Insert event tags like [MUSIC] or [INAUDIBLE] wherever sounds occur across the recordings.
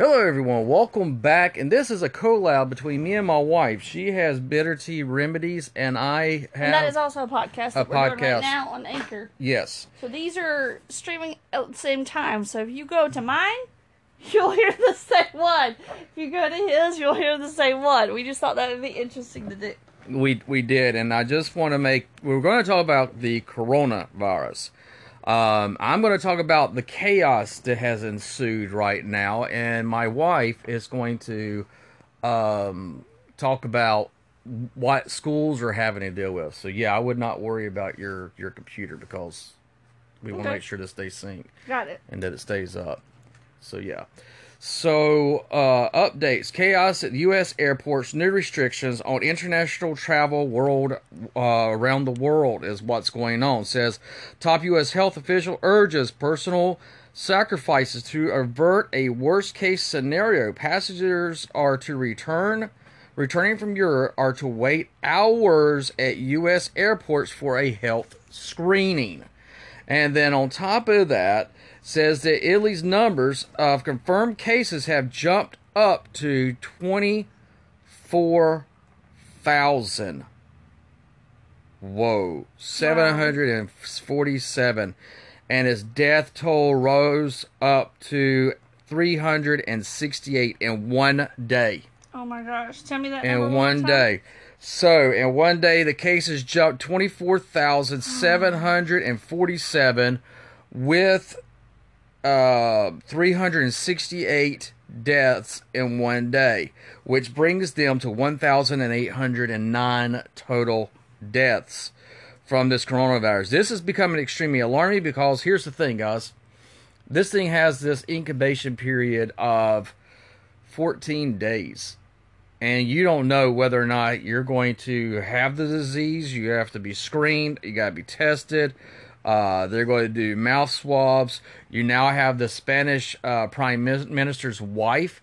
Hello, everyone. Welcome back. And this is a collab between me and my wife. She has bitter tea remedies, and I have. And that is also a podcast that a podcast. right now on Anchor. yes. So these are streaming at the same time. So if you go to mine, [LAUGHS] you'll hear the same one. If you go to his, you'll hear the same one. We just thought that would be interesting to do. We we did, and I just want to make. We're going to talk about the coronavirus. Um, I'm going to talk about the chaos that has ensued right now, and my wife is going to um, talk about what schools are having to deal with. So yeah, I would not worry about your your computer because we want to make sure this stays synced Got it. and that it stays up. So yeah. So uh, updates: chaos at U.S. airports, new restrictions on international travel world uh, around the world is what's going on. Says top U.S. health official urges personal sacrifices to avert a worst case scenario. Passengers are to return. Returning from Europe are to wait hours at U.S. airports for a health screening. And then on top of that, says that Italy's numbers of confirmed cases have jumped up to 24,000. Whoa, 747. And his death toll rose up to 368 in one day Oh my gosh. Tell me that in one day. So, in one day, the cases jumped 24,747 with uh, 368 deaths in one day, which brings them to 1,809 total deaths from this coronavirus. This is becoming extremely alarming because here's the thing, guys. This thing has this incubation period of 14 days and you don't know whether or not you're going to have the disease. You have to be screened. You got to be tested. Uh, they're going to do mouth swabs. You now have the Spanish uh, Prime Minister's wife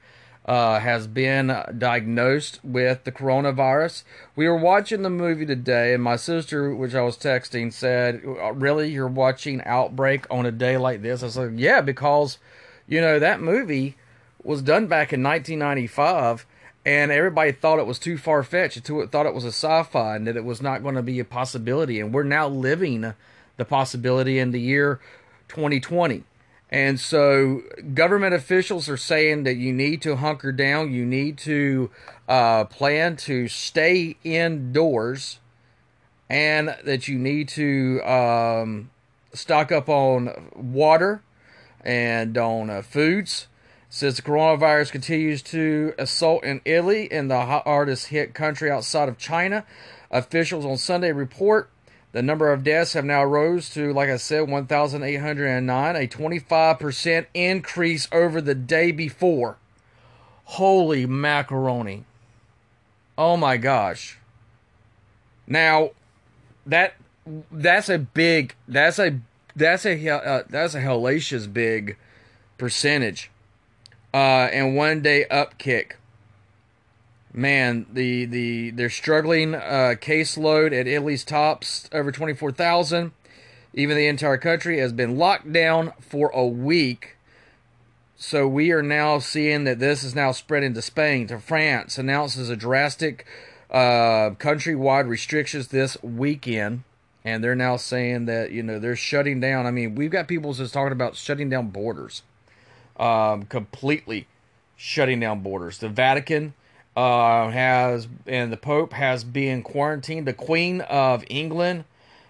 uh, has been diagnosed with the coronavirus. We were watching the movie today, and my sister, which I was texting, said, "Uh, "Really, you're watching Outbreak on a day like this?" I said, "Yeah, because you know that movie was done back in 1995." and everybody thought it was too far fetched. It thought it was a sci-fi, and that it was not going to be a possibility. And we're now living the possibility in the year 2020. And so, government officials are saying that you need to hunker down. You need to uh, plan to stay indoors, and that you need to um, stock up on water and on uh, foods says the coronavirus continues to assault in Italy and the hardest hit country outside of China. Officials on Sunday report the number of deaths have now rose to, like I said, 1,809, a 25% increase over the day before. Holy macaroni. Oh my gosh. Now, that that's a big that's a that's a uh, that's a hellacious big percentage uh, and one day upkick. Man, the the they're struggling uh, caseload at Italy's tops over twenty four thousand. Even the entire country has been locked down for a week. So we are now seeing that this is now spreading to Spain, to France. Announces a drastic uh, countrywide restrictions this weekend, and they're now saying that you know they're shutting down. I mean, we've got people just talking about shutting down borders um, completely shutting down borders. The Vatican uh, has, and the Pope has been quarantined. The Queen of England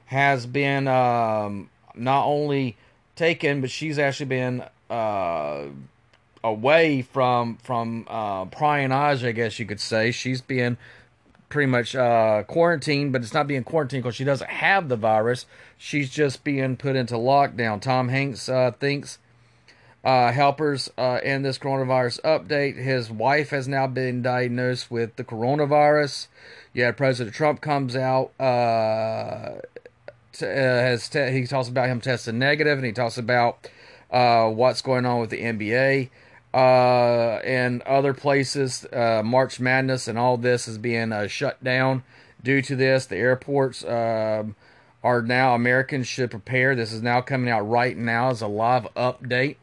has been um, not only taken, but she's actually been uh, away from from uh, prying eyes. I guess you could say she's been pretty much uh, quarantined, but it's not being quarantined because she doesn't have the virus. She's just being put into lockdown. Tom Hanks uh, thinks uh, helpers uh, in this coronavirus update. His wife has now been diagnosed with the coronavirus. Yeah, President Trump comes out. Uh, t- uh, has he talks about him testing negative, and he talks about uh, what's going on with the NBA uh, and other places. March Madness and all this is being shut down due to this. The airports um, are now Americans should prepare. This is now coming out right now as a live update.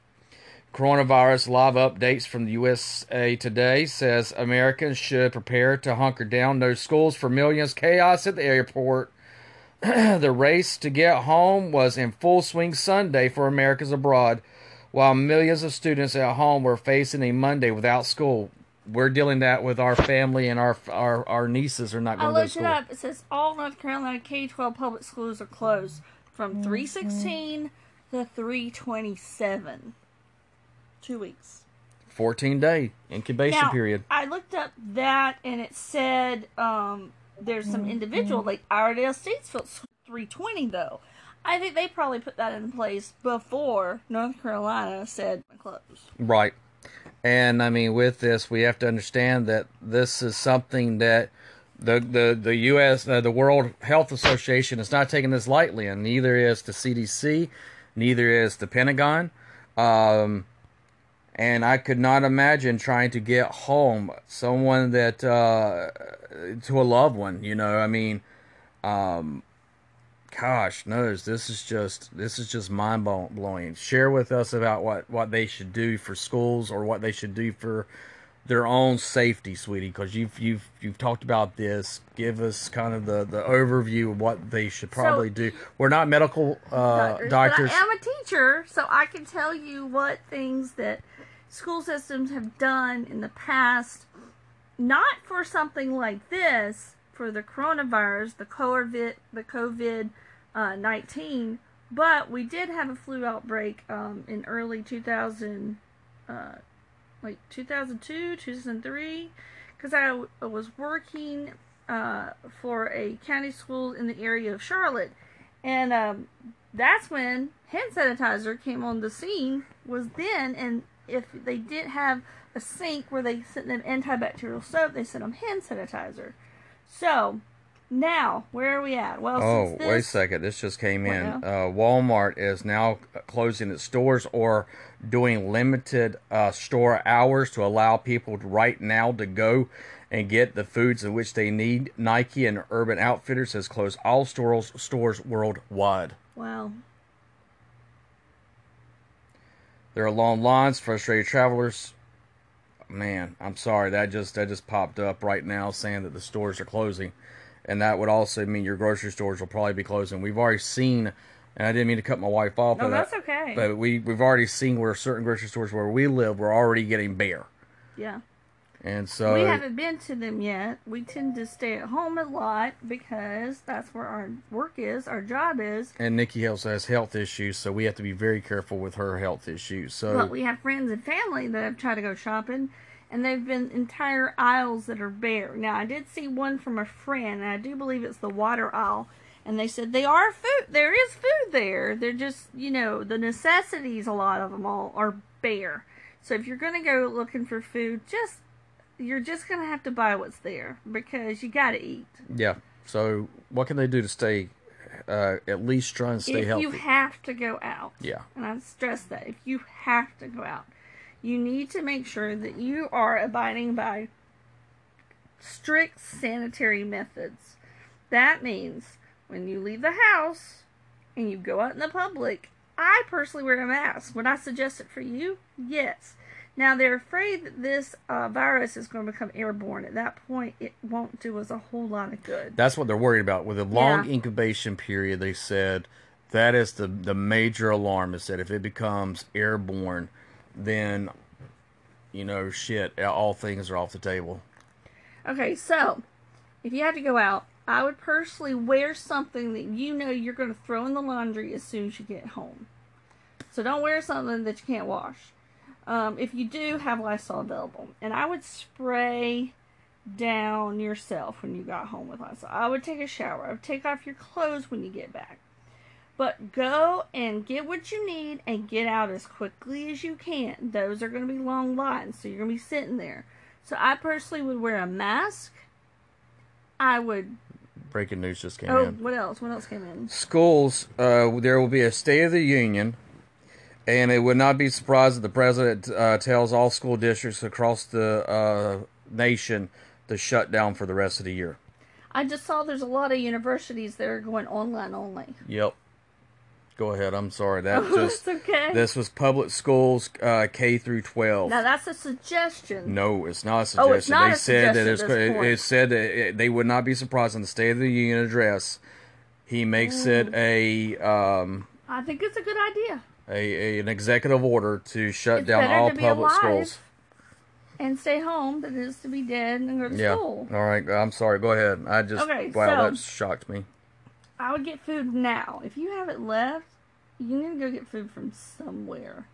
Coronavirus live updates from the USA Today says Americans should prepare to hunker down. No schools for millions. Chaos at the airport. [CLEARS THROAT] the race to get home was in full swing Sunday for Americans abroad, while millions of students at home were facing a Monday without school. We're dealing that with our family and our our, our nieces are not I going to looked it school. up. It says all North Carolina K twelve public schools are closed from three sixteen to three twenty seven. Two weeks. 14 day incubation Now, period. I looked up that and it said um, there's some individual like Iredell Statesville three twenty though. I think they probably put that in place before North Carolina said close. Right. And I mean, with this, we have to understand that this is something that the the the U.S. Uh, the World Health Association is not taking this lightly, and neither is the CDC, neither is the Pentagon. Um, and I could not imagine trying to get home someone that uh, to a loved one. You know, I mean, um, gosh knows this is just this is just mind blowing. Share with us about what what they should do for schools or what they should do for their own safety, sweetie, because you've you've you've talked about this. Give us kind of the the overview of what they should probably do. We're not medical uh, doctors, doctors. But I am a teacher, so I can tell you what things that school systems have done in the past, not for something like this, for the coronavirus, the COVID, the COVID uh, nineteen, but we did have a flu outbreak um, in early two thousand, uh, like two thousand two, two thousand three, because I w- was working uh, for a county school in the area of Charlotte and um, that's when hand sanitizer came on the scene. Was then, and if they didn't have a sink where they sent them antibacterial soap, they sent them hand sanitizer. So now, where are we at? Well, Oh, since wait a second. This just came in. Uh, Walmart is now closing its stores or doing limited uh, store hours to allow people right now to go and get the foods in which they need. Nike and Urban Outfitters has closed all stores stores worldwide. Wow. There are long lines, frustrated travelers. Man, I'm sorry. That just that just popped up right now saying that the stores are closing, and that would also mean your grocery stores will probably be closing. We've already seen, and I didn't mean to cut my wife off. No, that's I- okay. But we we've already seen where certain grocery stores where we live were already getting bare, Yeah. And so we haven't been to them yet. We tend to stay at home a lot because that's where our work is, our job is. and Nikki also has health issues, so we have to be very careful with her health issues. So But we have friends and family that have tried to go shopping, and they've been entire aisles that are bare. Now, I did see one from a friend, and I do believe it's the water aisle, and they said they are food. There is food there. They're just, you know, the necessities. A lot of them all are bare. So if you're gonna go looking for food, just you're just gonna have to buy what's there because you gotta eat. yeah. So what can they do to stay, uh, at least try and stay if healthy? you have to go out, yeah. and I stress that if you have to go out, you need to make sure that you are abiding by strict sanitary methods. That means when you leave the house and you go out in the public, I personally wear a mask. Would I suggest it for you? Yes. Now they're afraid that this uh, virus is going to become airborne. At that point, it won't do us a whole lot of good. That's what they're worried about. With a long Yeah. incubation period, they said that is the the major alarm is that if it becomes airborne, then you know shit, all things are off the table. Okay, so if you have to go out, I would personally wear something that you know you're going to throw in the laundry as soon as you get home. So don't wear something that you can't wash. Um, if you do have Lysol available, and I would spray down yourself when you got home with Lysol. I would take a shower. I would take off your clothes when you get back. But go and get what you need and get out as quickly as you can. Those are going to be long lines, so you're going to be sitting there. So I personally would wear a mask. I would. Breaking news just came Oh, in. what else? What else came in? Schools, uh, there will be a State of the Union, and it would not be surprised if the president uh, tells all school districts across the uh, nation to shut down for the rest of the year. I just saw there's a lot of universities that are going online only. Yep. Go ahead. I'm sorry. That [LAUGHS] Oh, just okay. this was public schools uh, K through 12. now that's a suggestion. No, it's not a suggestion. Oh, it's not they a said that it's, it, it said that it, they would not be surprised in the State of the Union address. He makes it Mm. a um I think it's a good idea. A, a an executive order to shut It's down all public schools. and stay home than it is to be dead and go to Yeah. school. All right. I'm sorry. Go ahead. I just Okay, wow, so- that shocked me. I would get food now. If you have it left, you need to go get food from somewhere.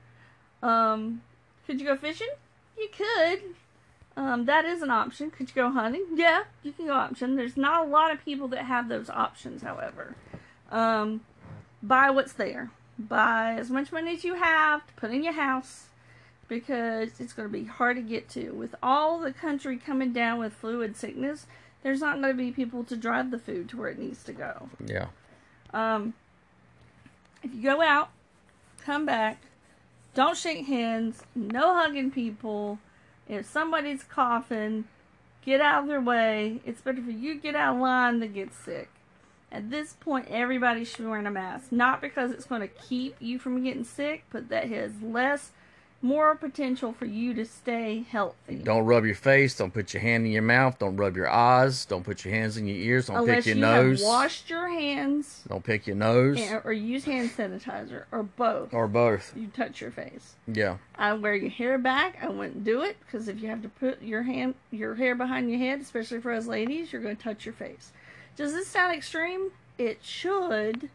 Um, could you go fishing? You could. Um, that is an option. Could you go hunting? Yeah, you can go option. There's not a lot of people that have those options, however. Um, buy what's there. Buy as much money as you have to put in your house because it's going to be hard to get to. With all the country coming down with fluid sickness, there's not going to be people to drive the food to where it needs to go. Yeah. Um, if you go out, come back, don't shake hands, no hugging people. If somebody's coughing, get out of their way. It's better for you to get out of line than get sick. At this point, everybody should be wearing a mask. Not because it's going to keep you from getting sick, but that has less, more potential for you to stay healthy. Don't rub your face. Don't put your hand in your mouth. Don't rub your eyes. Don't put your hands in your ears. Don't Unless pick your you nose. have washed your hands Don't pick your nose and, or use hand sanitizer or both. or both. you touch your face. Yeah. I wear your hair back. I wouldn't do it because if you have to put your hand, your hair behind your head, especially for us ladies, you're going to touch your face. Does this sound extreme? It should.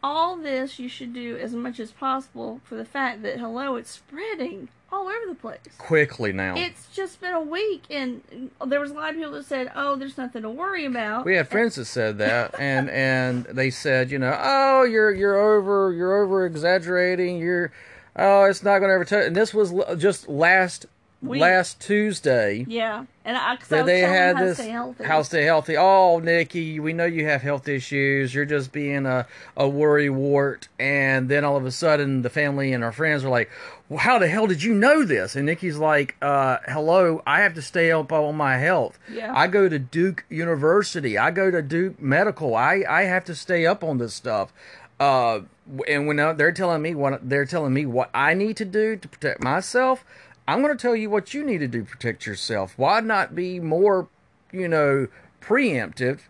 All this you should do as much as possible for the fact that hello, it's spreading all over the place. Quickly now. It's just been a week, and there was a lot of people that said, "Oh, there's nothing to worry about." We had friends that said that, and and they said, you know, oh, you're you're over you're over exaggerating. You're oh, it's not going to ever touch. And this was l- just last Week. last Tuesday Yeah, and I, cause I they had how to this stay healthy. how stay healthy. Oh, Nikki, we know you have health issues. You're just being a a worry wart. And then all of a sudden, the family and our friends are like, well, "How the hell did you know this?" And Nikki's like, uh, "Hello, I have to stay up on my health. Yeah. I go to Duke University. I go to Duke Medical. I I have to stay up on this stuff." Uh, and when they're telling me what they're telling me what I need to do to protect myself, I'm going to tell you what you need to do to protect yourself. Why not be more, you know, preemptive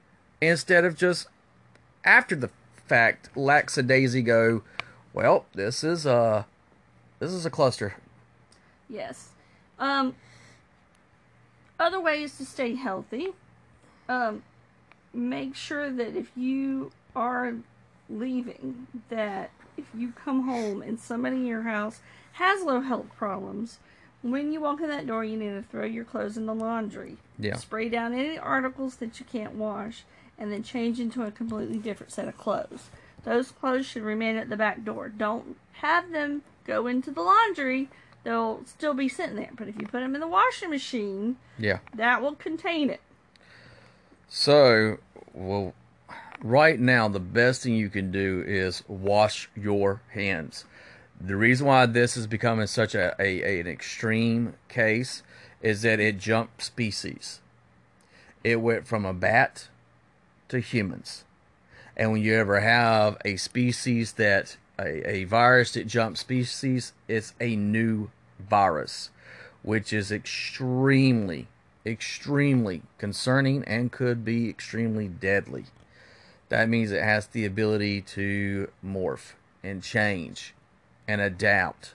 instead of just after the fact lackadaisy go, well, this is a this is a cluster. Yes. Um, other ways to stay healthy. Um, make sure that if you are leaving, that if you come home and somebody in your house has low health problems, when you walk in that door, you need to throw your clothes in the laundry. Yeah. Spray down any articles that you can't wash, and then change into a completely different set of clothes. Those clothes should remain at the back door. Don't have them go into the laundry. They'll still be sitting there. But if you put them in the washing machine, Yeah. that will contain it. So, well, right now, the best thing you can do is wash your hands. The reason why this is becoming such a, a, a- an extreme case is that it jumped species. It went from a bat to humans. And when you ever have a species that a, a virus that jumps species, it's a new virus, which is extremely, extremely concerning and could be extremely deadly. That means it has the ability to morph and change and adapt.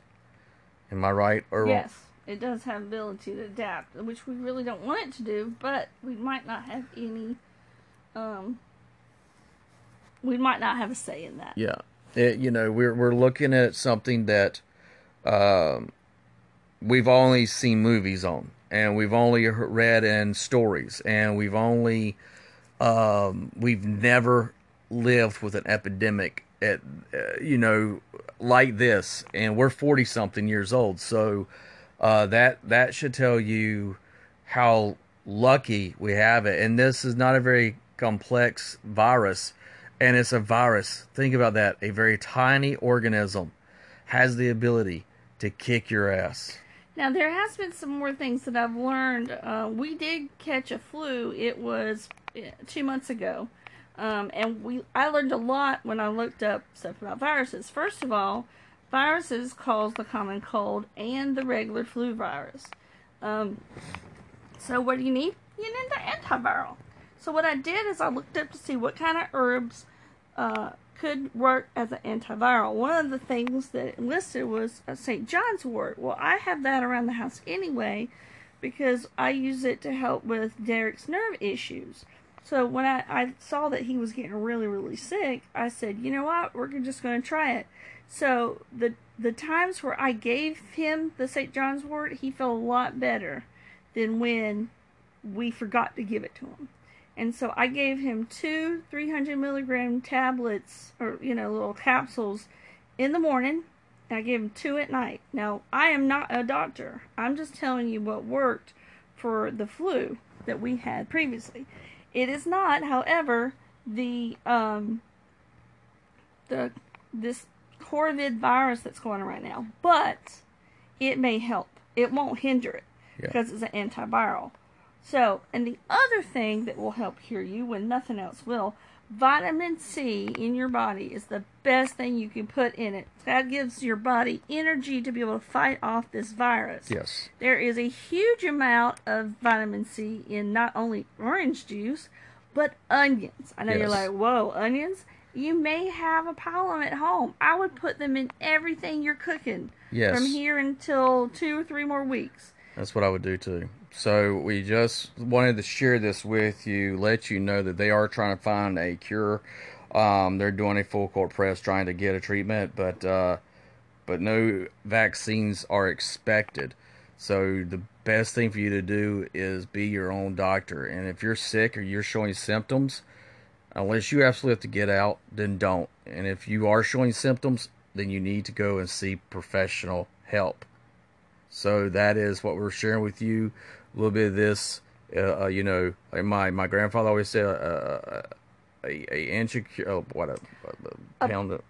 Am I right or wrong? Yes, it does have ability to adapt, which we really don't want it to do, but we might not have any um we might not have a say in that. Yeah, it, you know, we're we're looking at something that um, we've only seen movies on, and we've only read in stories, and we've only um, we've never lived with an epidemic at uh, you know like this, and we're forty something years old, so uh, that that should tell you how lucky we have it. And this is not a very complex virus, and it's a virus. Think about that. A very tiny organism has the ability to kick your ass. Now there has been some more things that I've learned. Uh, we did catch a flu. It was uh, two months ago. Um, and we I learned a lot when I looked up stuff about viruses. First of all, viruses cause the common cold and the regular flu virus. Um, so what do you need? You need the antiviral. So what I did is I looked up to see what kind of herbs uh, could work as an antiviral. One of the things that it listed was St. John's wort. Well, I have that around the house anyway because I use it to help with Derek's nerve issues. So when I, I saw that he was getting really, really sick, I said, you know what, we're just going to try it. So the the times where I gave him the St. John's wort, he felt a lot better than when we forgot to give it to him. And so I gave him two 300 milligram tablets, or, you know, little capsules in the morning. And I gave him two at night. Now, I am not a doctor. I'm just telling you what worked for the flu that we had previously. It is not, however, the, um, the, this Corvid virus that's going on right now, but it may help. It won't hinder it Yeah. because it's an antiviral. So, and the other thing that will help cure you when nothing else will, vitamin C in your body is the best thing you can put in it. That gives your body energy to be able to fight off this virus. Yes. There is a huge amount of vitamin C in not only orange juice, but onions. I know you're like, whoa, onions? You may have a pile of them at home. I would put them in everything you're cooking Yes. from here until two or three more weeks. That's what I would do too. So we just wanted to share this with you, let you know that they are trying to find a cure. Um, they're doing a full court press trying to get a treatment, but uh, but no vaccines are expected. So the best thing for you to do is be your own doctor. And if you're sick or you're showing symptoms, unless you absolutely have to get out, then don't. And if you are showing symptoms, then you need to go and see professional help. So that is what we're sharing with you. A little bit of this, uh, uh, you know, like my my grandfather always said, uh, a a inch of cure, oh, what a, a, A- pound of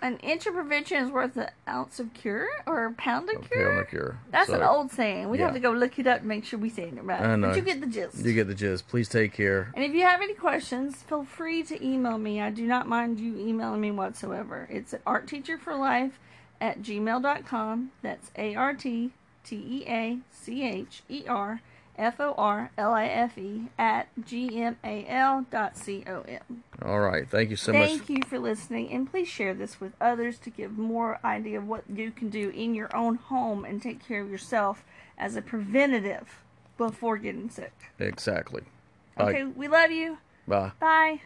An inch of prevention is worth an ounce of cure or a pound a of cure. pound of cure. That's So, an old saying. We'd yeah. have to go look it up and make sure we saying it right. I know. But you get the gist. You get the gist. Please take care. and if you have any questions, feel free to email me. I do not mind you emailing me whatsoever. It's at artteacherforlife at gmail.com. That's A R T T E A C H E R F O R L I F E at G M A L dot C O M. All right. Thank you so much. Thank you for listening, and please share this with others to give more idea of what you can do in your own home and take care of yourself as a preventative before getting sick. Exactly. Bye. Okay, we love you. Bye. Bye.